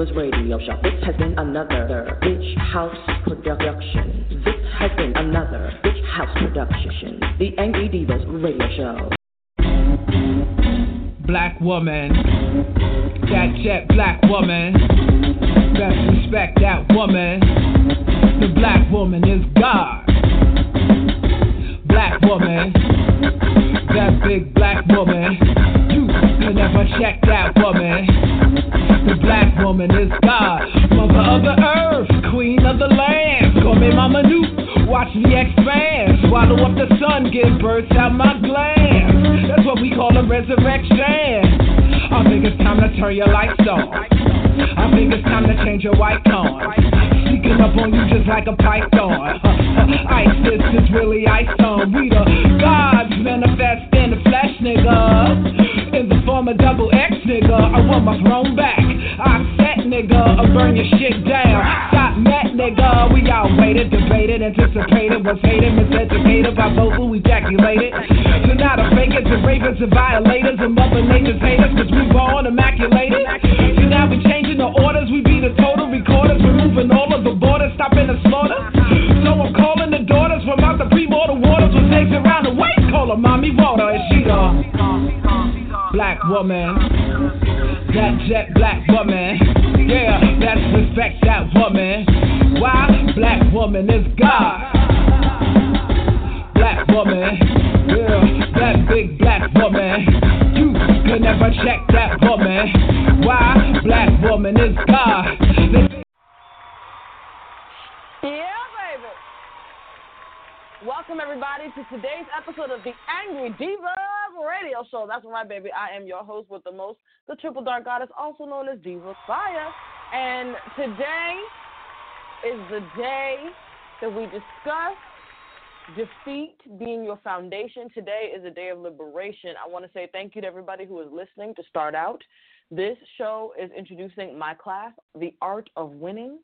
Divas radio show. This has been another Bitch House production. This has been another Bitch House production. The Angry Divas radio show. Black woman, that jet black woman, best respect that woman. The black woman is God. Black woman, that big black woman, you can never check that woman. The black woman is God, mother of the earth, queen of the land. Call me Mama Nuke, watch me expand, swallow up the sun, give birth out my glands. That's what we call a resurrection. I think it's time to turn your lights on. I think it's time to change your white on. Sneaking up on you just like a python. Uh, uh, ISIS is really ice on. We the gods manifest in the flesh, nigga. In the form of double X, nigga. I want my throne back. I set, nigga. I burn your shit down. Stop met, nigga. We all waited, debated, anticipated, was hated, miseducated by both who ejaculated. So now the fakers and ravens and violators and mother nature's haters, cause we born immaculated. So now we changing the orders, we be the total recorders, removing all of the borders, stopping the slaughter. So I'm calling the daughters from out the pre-mortal waters with legs around the waist, call her mommy water, and she the black woman. That jet black woman. Yeah, let's respect that woman. Why? Black woman is God. Black woman. Yeah, that big black woman. You could never check that woman. Why? Black woman is God. Yeah, baby. Welcome everybody to today's episode of the Angry Diva Radio Show. That's right, baby. I am your host with the most, the Triple Dark Goddess, also known as Diva Fire. And today is the day that we discuss defeat being your foundation. Today is a day of liberation. I want to say thank you to everybody who is listening to start out. This show is introducing my class, The Art of Winning.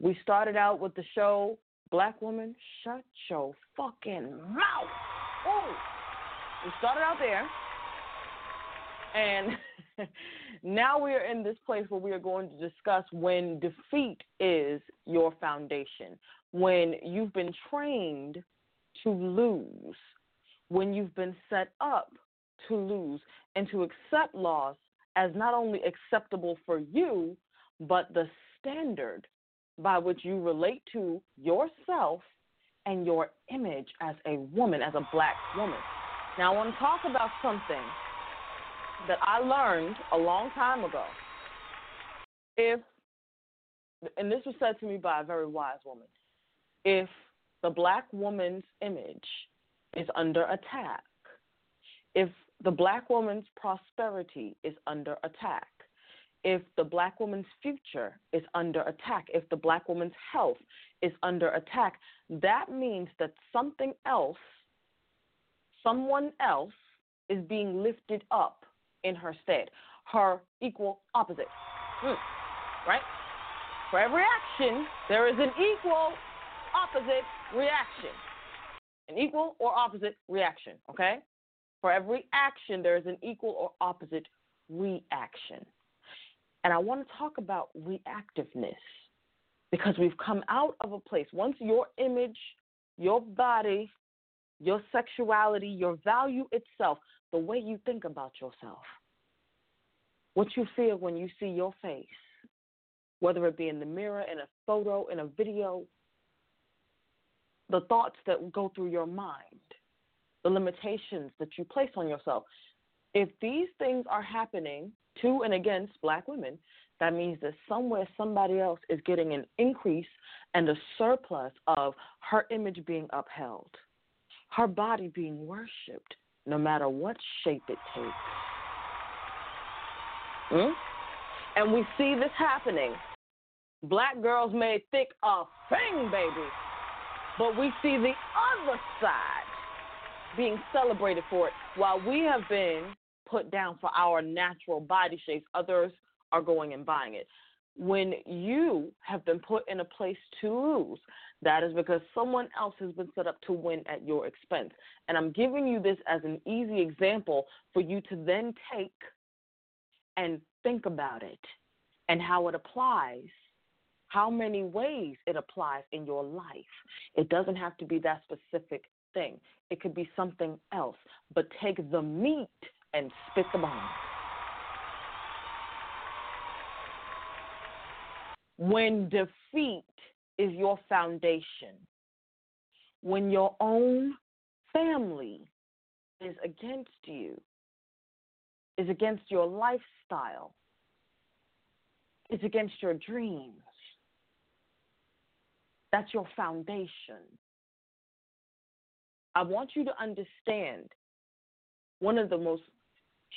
We started out with the show Black Woman, Shut Your Fucking Mouth. Ooh. We started out there. And now we are in this place where we are going to discuss when defeat is your foundation, when you've been trained to lose, when you've been set up to lose, and to accept loss as not only acceptable for you, but the standard by which you relate to yourself and your image as a woman, as a black woman. Now, I want to talk about something that I learned a long time ago. If, and this was said to me by a very wise woman, if the black woman's image is under attack, if the black woman's prosperity is under attack, if the black woman's future is under attack, if the black woman's health is under attack, that means that something else, someone else, is being lifted up in her stead, her equal opposite. Mm. Right? For every action, there is an equal opposite reaction. An equal or opposite reaction, okay? For every action, there is an equal or opposite reaction. And I want to talk about reactiveness because we've come out of a place. Once your image, your body, your sexuality, your value itself, the way you think about yourself, what you feel when you see your face, whether it be in the mirror, in a photo, in a video, the thoughts that go through your mind. The limitations that you place on yourself. If these things are happening to and against black women, that means that somewhere somebody else is getting an increase and a surplus of her image being upheld, her body being worshiped, no matter what shape it takes. Hmm? And we see this happening. Black girls made thick a thing, baby. But we see the other side being celebrated for it. While we have been put down for our natural body shapes, others are going and buying it. When you have been put in a place to lose, that is because someone else has been set up to win at your expense. And I'm giving you this as an easy example for you to then take and think about it and how it applies, how many ways it applies in your life. It doesn't have to be that specific thing, it could be something else. But take the meat and spit the bones. When defeat is your foundation, when your own family is against you, is against your lifestyle, is against your dreams, that's your foundation. I want you to understand one of the most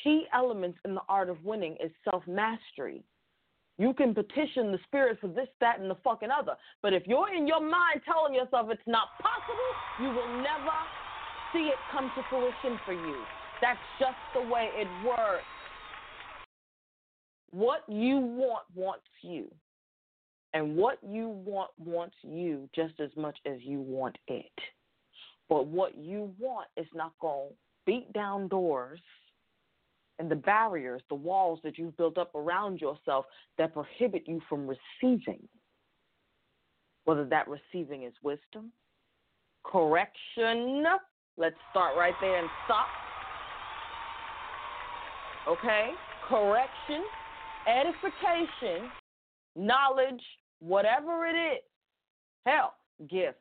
key elements in the art of winning is self mastery. You can petition the spirit for this, that, and the fucking other. But if you're in your mind telling yourself it's not possible, you will never see it come to fruition for you. That's just the way it works. What you want wants you. And what you want wants you just as much as you want it. But what you want is not going to beat down doors and the barriers, the walls that you've built up around yourself that prohibit you from receiving. Whether that receiving is wisdom, correction, let's start right there and stop. Okay? Correction, edification, knowledge, whatever it is. Hell, gifts,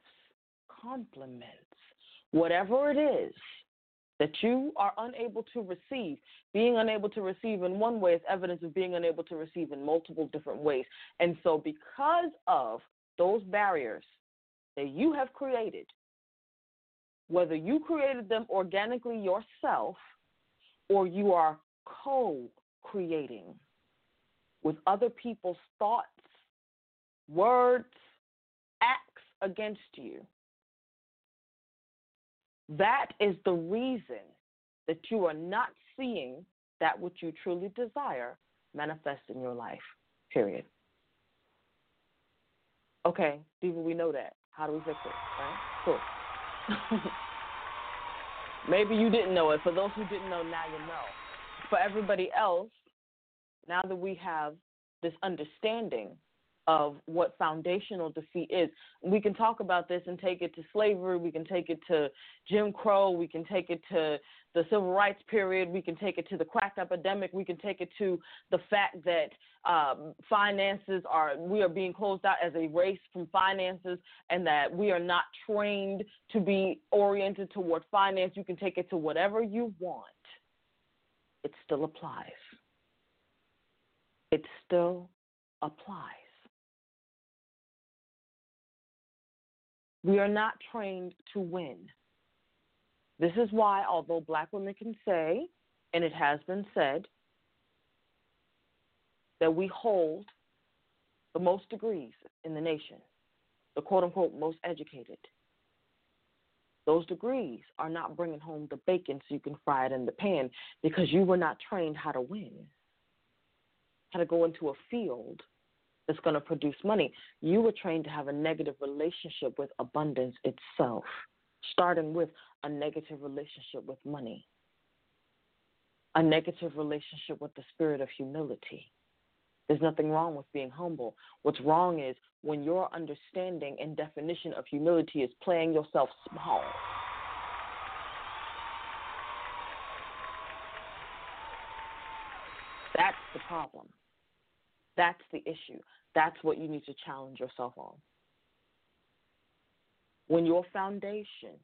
compliments, whatever it is that you are unable to receive. Being unable to receive in one way is evidence of being unable to receive in multiple different ways. And so, because of those barriers that you have created, whether you created them organically yourself or you are co creating with other people's thoughts, words, acts against you, that is the reason that you are not seeing that which you truly desire manifest in your life. Period. Okay, Diva, we know that. How do we fix it? Right? Cool. Maybe you didn't know it. For those who didn't know, now you know. For everybody else, now that we have this understanding of what foundational defeat is. We can talk about this and take it to slavery, we can take it to Jim Crow, we can take it to the civil rights period, we can take it to the crack epidemic, we can take it to the fact that um, finances are, we are being closed out as a race from finances and that we are not trained to be oriented toward finance. You can take it to whatever you want, it still applies. It still applies. We are not trained to win. This is why, although black women can say, and it has been said, that we hold the most degrees in the nation, the quote unquote most educated. Those degrees are not bringing home the bacon so you can fry it in the pan because you were not trained how to win, how to go into a field that's going to produce money. You were trained to have a negative relationship with abundance itself, starting with a negative relationship with money, a negative relationship with the spirit of humility. There's nothing wrong with being humble. What's wrong is when your understanding and definition of humility is playing yourself small. That's the problem. That's the issue. That's what you need to challenge yourself on. When your foundation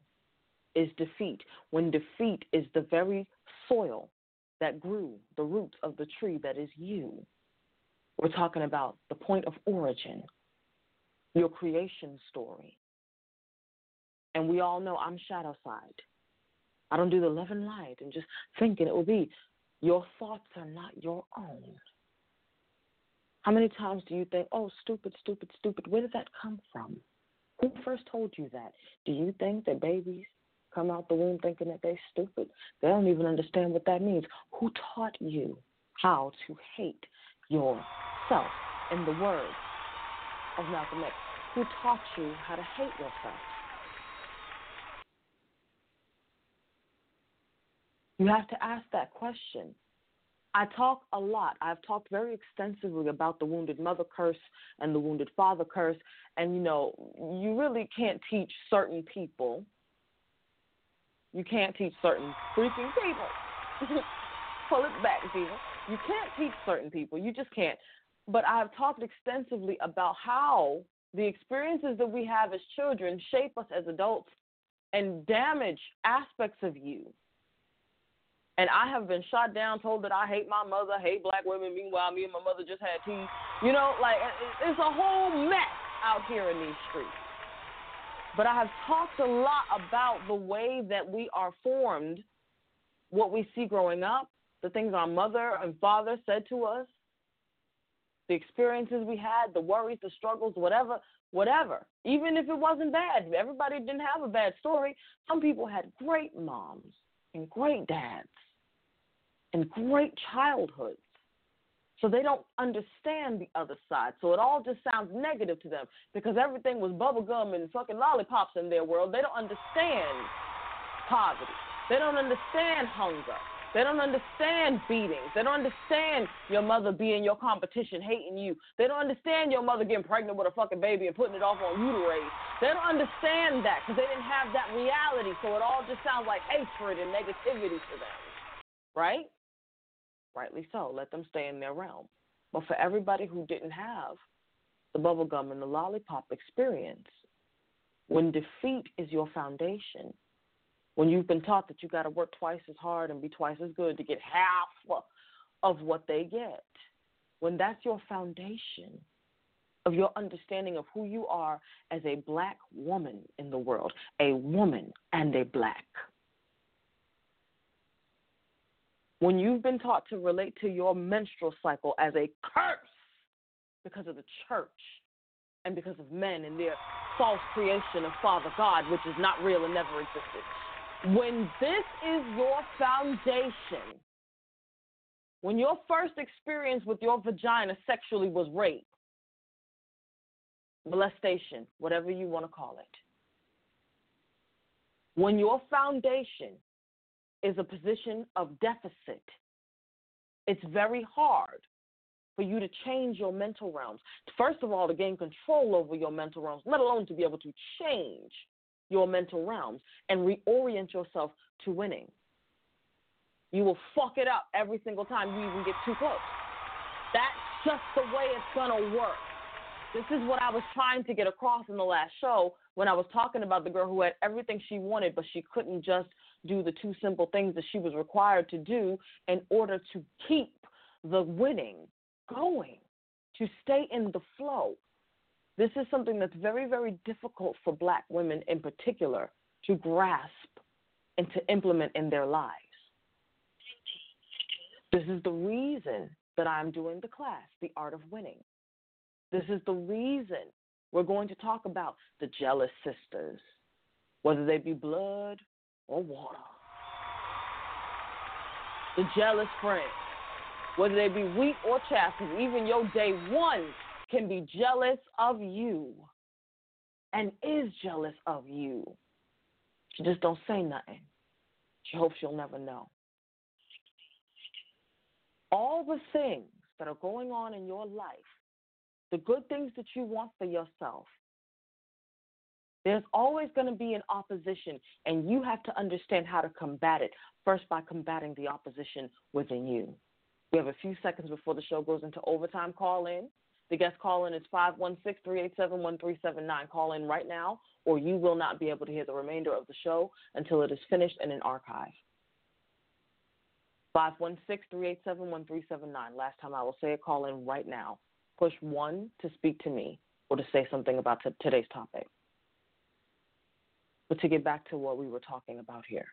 is defeat, when defeat is the very soil that grew the roots of the tree that is you. We're talking about the point of origin, your creation story. And we all know I'm shadow side. I don't do the love and light and just thinking it will be. Your thoughts are not your own. How many times do you think, oh, stupid, stupid, stupid? Where did that come from? Who first told you that? Do you think that babies come out the womb thinking that they're stupid? They don't even understand what that means. Who taught you how to hate yourself? In the words of Malcolm X, who taught you how to hate yourself? You have to ask that question. I talk a lot. I've talked very extensively about the wounded mother curse and the wounded father curse. And, you know, you really can't teach certain people. You can't teach certain freaking people. Pull it back, people. You can't teach certain people. You just can't. But I've talked extensively about how the experiences that we have as children shape us as adults and damage aspects of you and I have been shot down, told that I hate my mother, hate black women. Meanwhile, me and my mother just had tea. You know, like it's a whole mess out here in these streets. But I have talked a lot about the way that we are formed, what we see growing up, the things our mother and father said to us, the experiences we had, the worries, the struggles, whatever, whatever. Even if it wasn't bad, everybody didn't have a bad story. Some people had great moms and great dads and great childhoods. So they don't understand the other side. So it all just sounds negative to them because everything was bubblegum and fucking lollipops in their world. They don't understand poverty. They don't understand hunger. They don't understand beatings. They don't understand your mother being your competition, hating you. They don't understand your mother getting pregnant with a fucking baby and putting it off on you to raise. They don't understand that because they didn't have that reality. So it all just sounds like hatred and negativity to them. Right? Rightly so. Let them stay in their realm. But for everybody who didn't have the bubblegum and the lollipop experience, when defeat is your foundation, when you've been taught that you got to work twice as hard and be twice as good to get half of what they get, when that's your foundation of your understanding of who you are as a black woman in the world, a woman and a black when you've been taught to relate to your menstrual cycle as a curse because of the church and because of men and their false creation of Father God, which is not real and never existed. When this is your foundation, when your first experience with your vagina sexually was rape, molestation, whatever you want to call it, when your foundation is a position of deficit. It's very hard for you to change your mental realms. First of all, to gain control over your mental realms, let alone to be able to change your mental realms and reorient yourself to winning. You will fuck it up every single time you even get too close. That's just the way it's going to work. This is what I was trying to get across in the last show when I was talking about the girl who had everything she wanted, but she couldn't just do the two simple things that she was required to do in order to keep the winning going, to stay in the flow. This is something that's very, very difficult for black women in particular to grasp and to implement in their lives. This is the reason that I'm doing the class, The Art of Winning. This is the reason we're going to talk about the jealous sisters, whether they be blood or water. The jealous friend, whether they be weak or chaff, even your day one can be jealous of you and is jealous of you. She just don't say nothing. She hopes you'll never know. All the things that are going on in your life, the good things that you want for yourself, there's always going to be an opposition, and you have to understand how to combat it first by combating the opposition within you. We have a few seconds before the show goes into overtime. Call in The guest call in is 516 387 1379. Call in right now, or you will not be able to hear the remainder of the show until it is finished and in archive. 516 387 1379. Last time I will say it, call in right now. Push 1 to speak to me or to say something about t- today's topic. But to get back to what we were talking about here,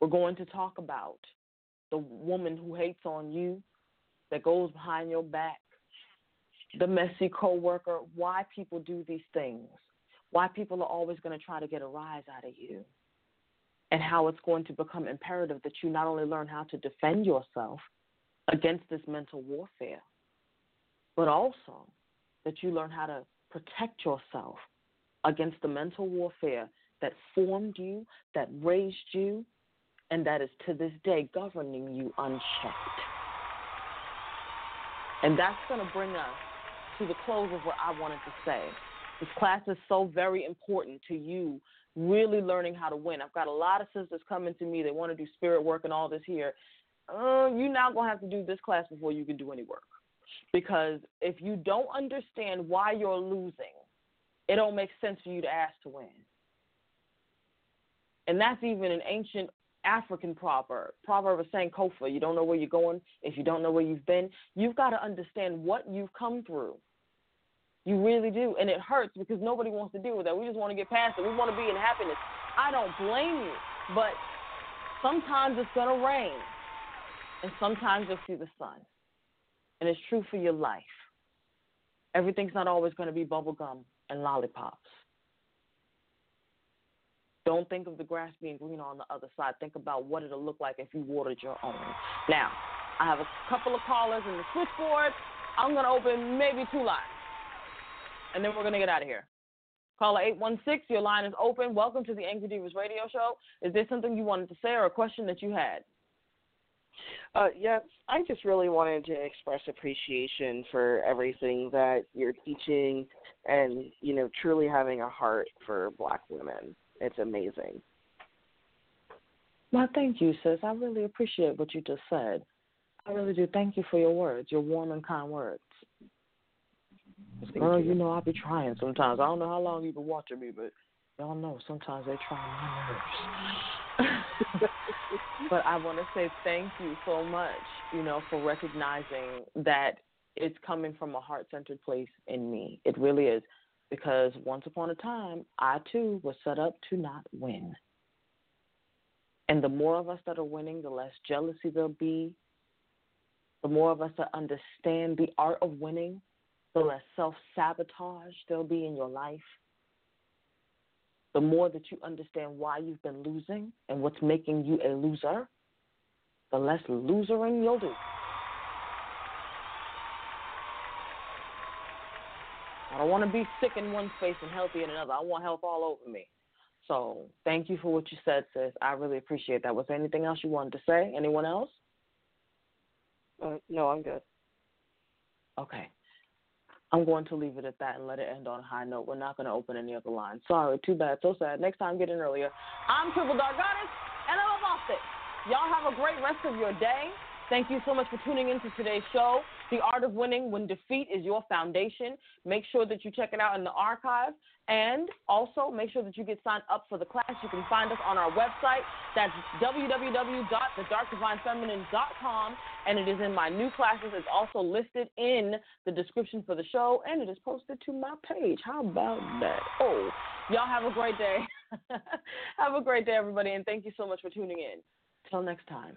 we're going to talk about the woman who hates on you, that goes behind your back, the messy coworker, why people do these things, why people are always going to try to get a rise out of you, and how it's going to become imperative that you not only learn how to defend yourself against this mental warfare, but also that you learn how to protect yourself against the mental warfare that formed you, that raised you, and that is to this day governing you unchecked. And that's going to bring us to the close of what I wanted to say. This class is so very important to you really learning how to win. I've got a lot of sisters coming to me. They want to do spirit work and all this here. Uh, you're not going to have to do this class before you can do any work. Because if you don't understand why you're losing, it don't make sense for you to ask to win. And that's even an ancient African proverb. Proverb of Sankofa. You don't know where you're going if you don't know where you've been. You've got to understand what you've come through. You really do. And it hurts because nobody wants to deal with that. We just want to get past it. We want to be in happiness. I don't blame you. But sometimes it's going to rain. And sometimes you'll see the sun. And it's true for your life. Everything's not always going to be bubble gum and lollipops. Don't think of the grass being green on the other side. Think about what it'll look like if you watered your own. Now, I have a couple of callers in the switchboard. I'm going to open maybe two lines, and then we're going to get out of here. Caller 816, your line is open. Welcome to the Angry Divas radio show. Is there something you wanted to say or a question that you had? Uh, yes, I just really wanted to express appreciation for everything that you're teaching and, you know, truly having a heart for black women. It's amazing. Well, thank you, sis. I really appreciate what you just said. I really do. Thank you for your words, your warm and kind words. Girl, you. you know I be trying sometimes. I don't know how long you've been watching me, but y'all know sometimes they try my nerves. but I want to say thank you so much, you know, for recognizing that it's coming from a heart centered place in me. It really is because once upon a time, I too was set up to not win. And the more of us that are winning, the less jealousy there'll be. The more of us that understand the art of winning, the less self sabotage there'll be in your life. The more that you understand why you've been losing and what's making you a loser, the less losering you'll do. I don't want to be sick in one space and healthy in another. I want health all over me. So thank you for what you said, sis. I really appreciate that. Was there anything else you wanted to say? Anyone else? Uh, no, I'm good. Okay. I'm going to leave it at that and let it end on a high note. We're not going to open any other lines. Sorry, too bad, so sad. Next time, get in earlier. I'm Triple Dark Goddess, and I'm off it. Y'all have a great rest of your day. Thank you so much for tuning in to today's show. The Art of Winning When Defeat is Your Foundation. Make sure that you check it out in the archive. And also make sure that you get signed up for the class. You can find us on our website. That's www.thedarkdivinefeminine.com. And it is in my new classes. It's also listed in the description for the show. And it is posted to my page. How about that? Oh, y'all have a great day. have a great day, everybody. And thank you so much for tuning in. Till next time.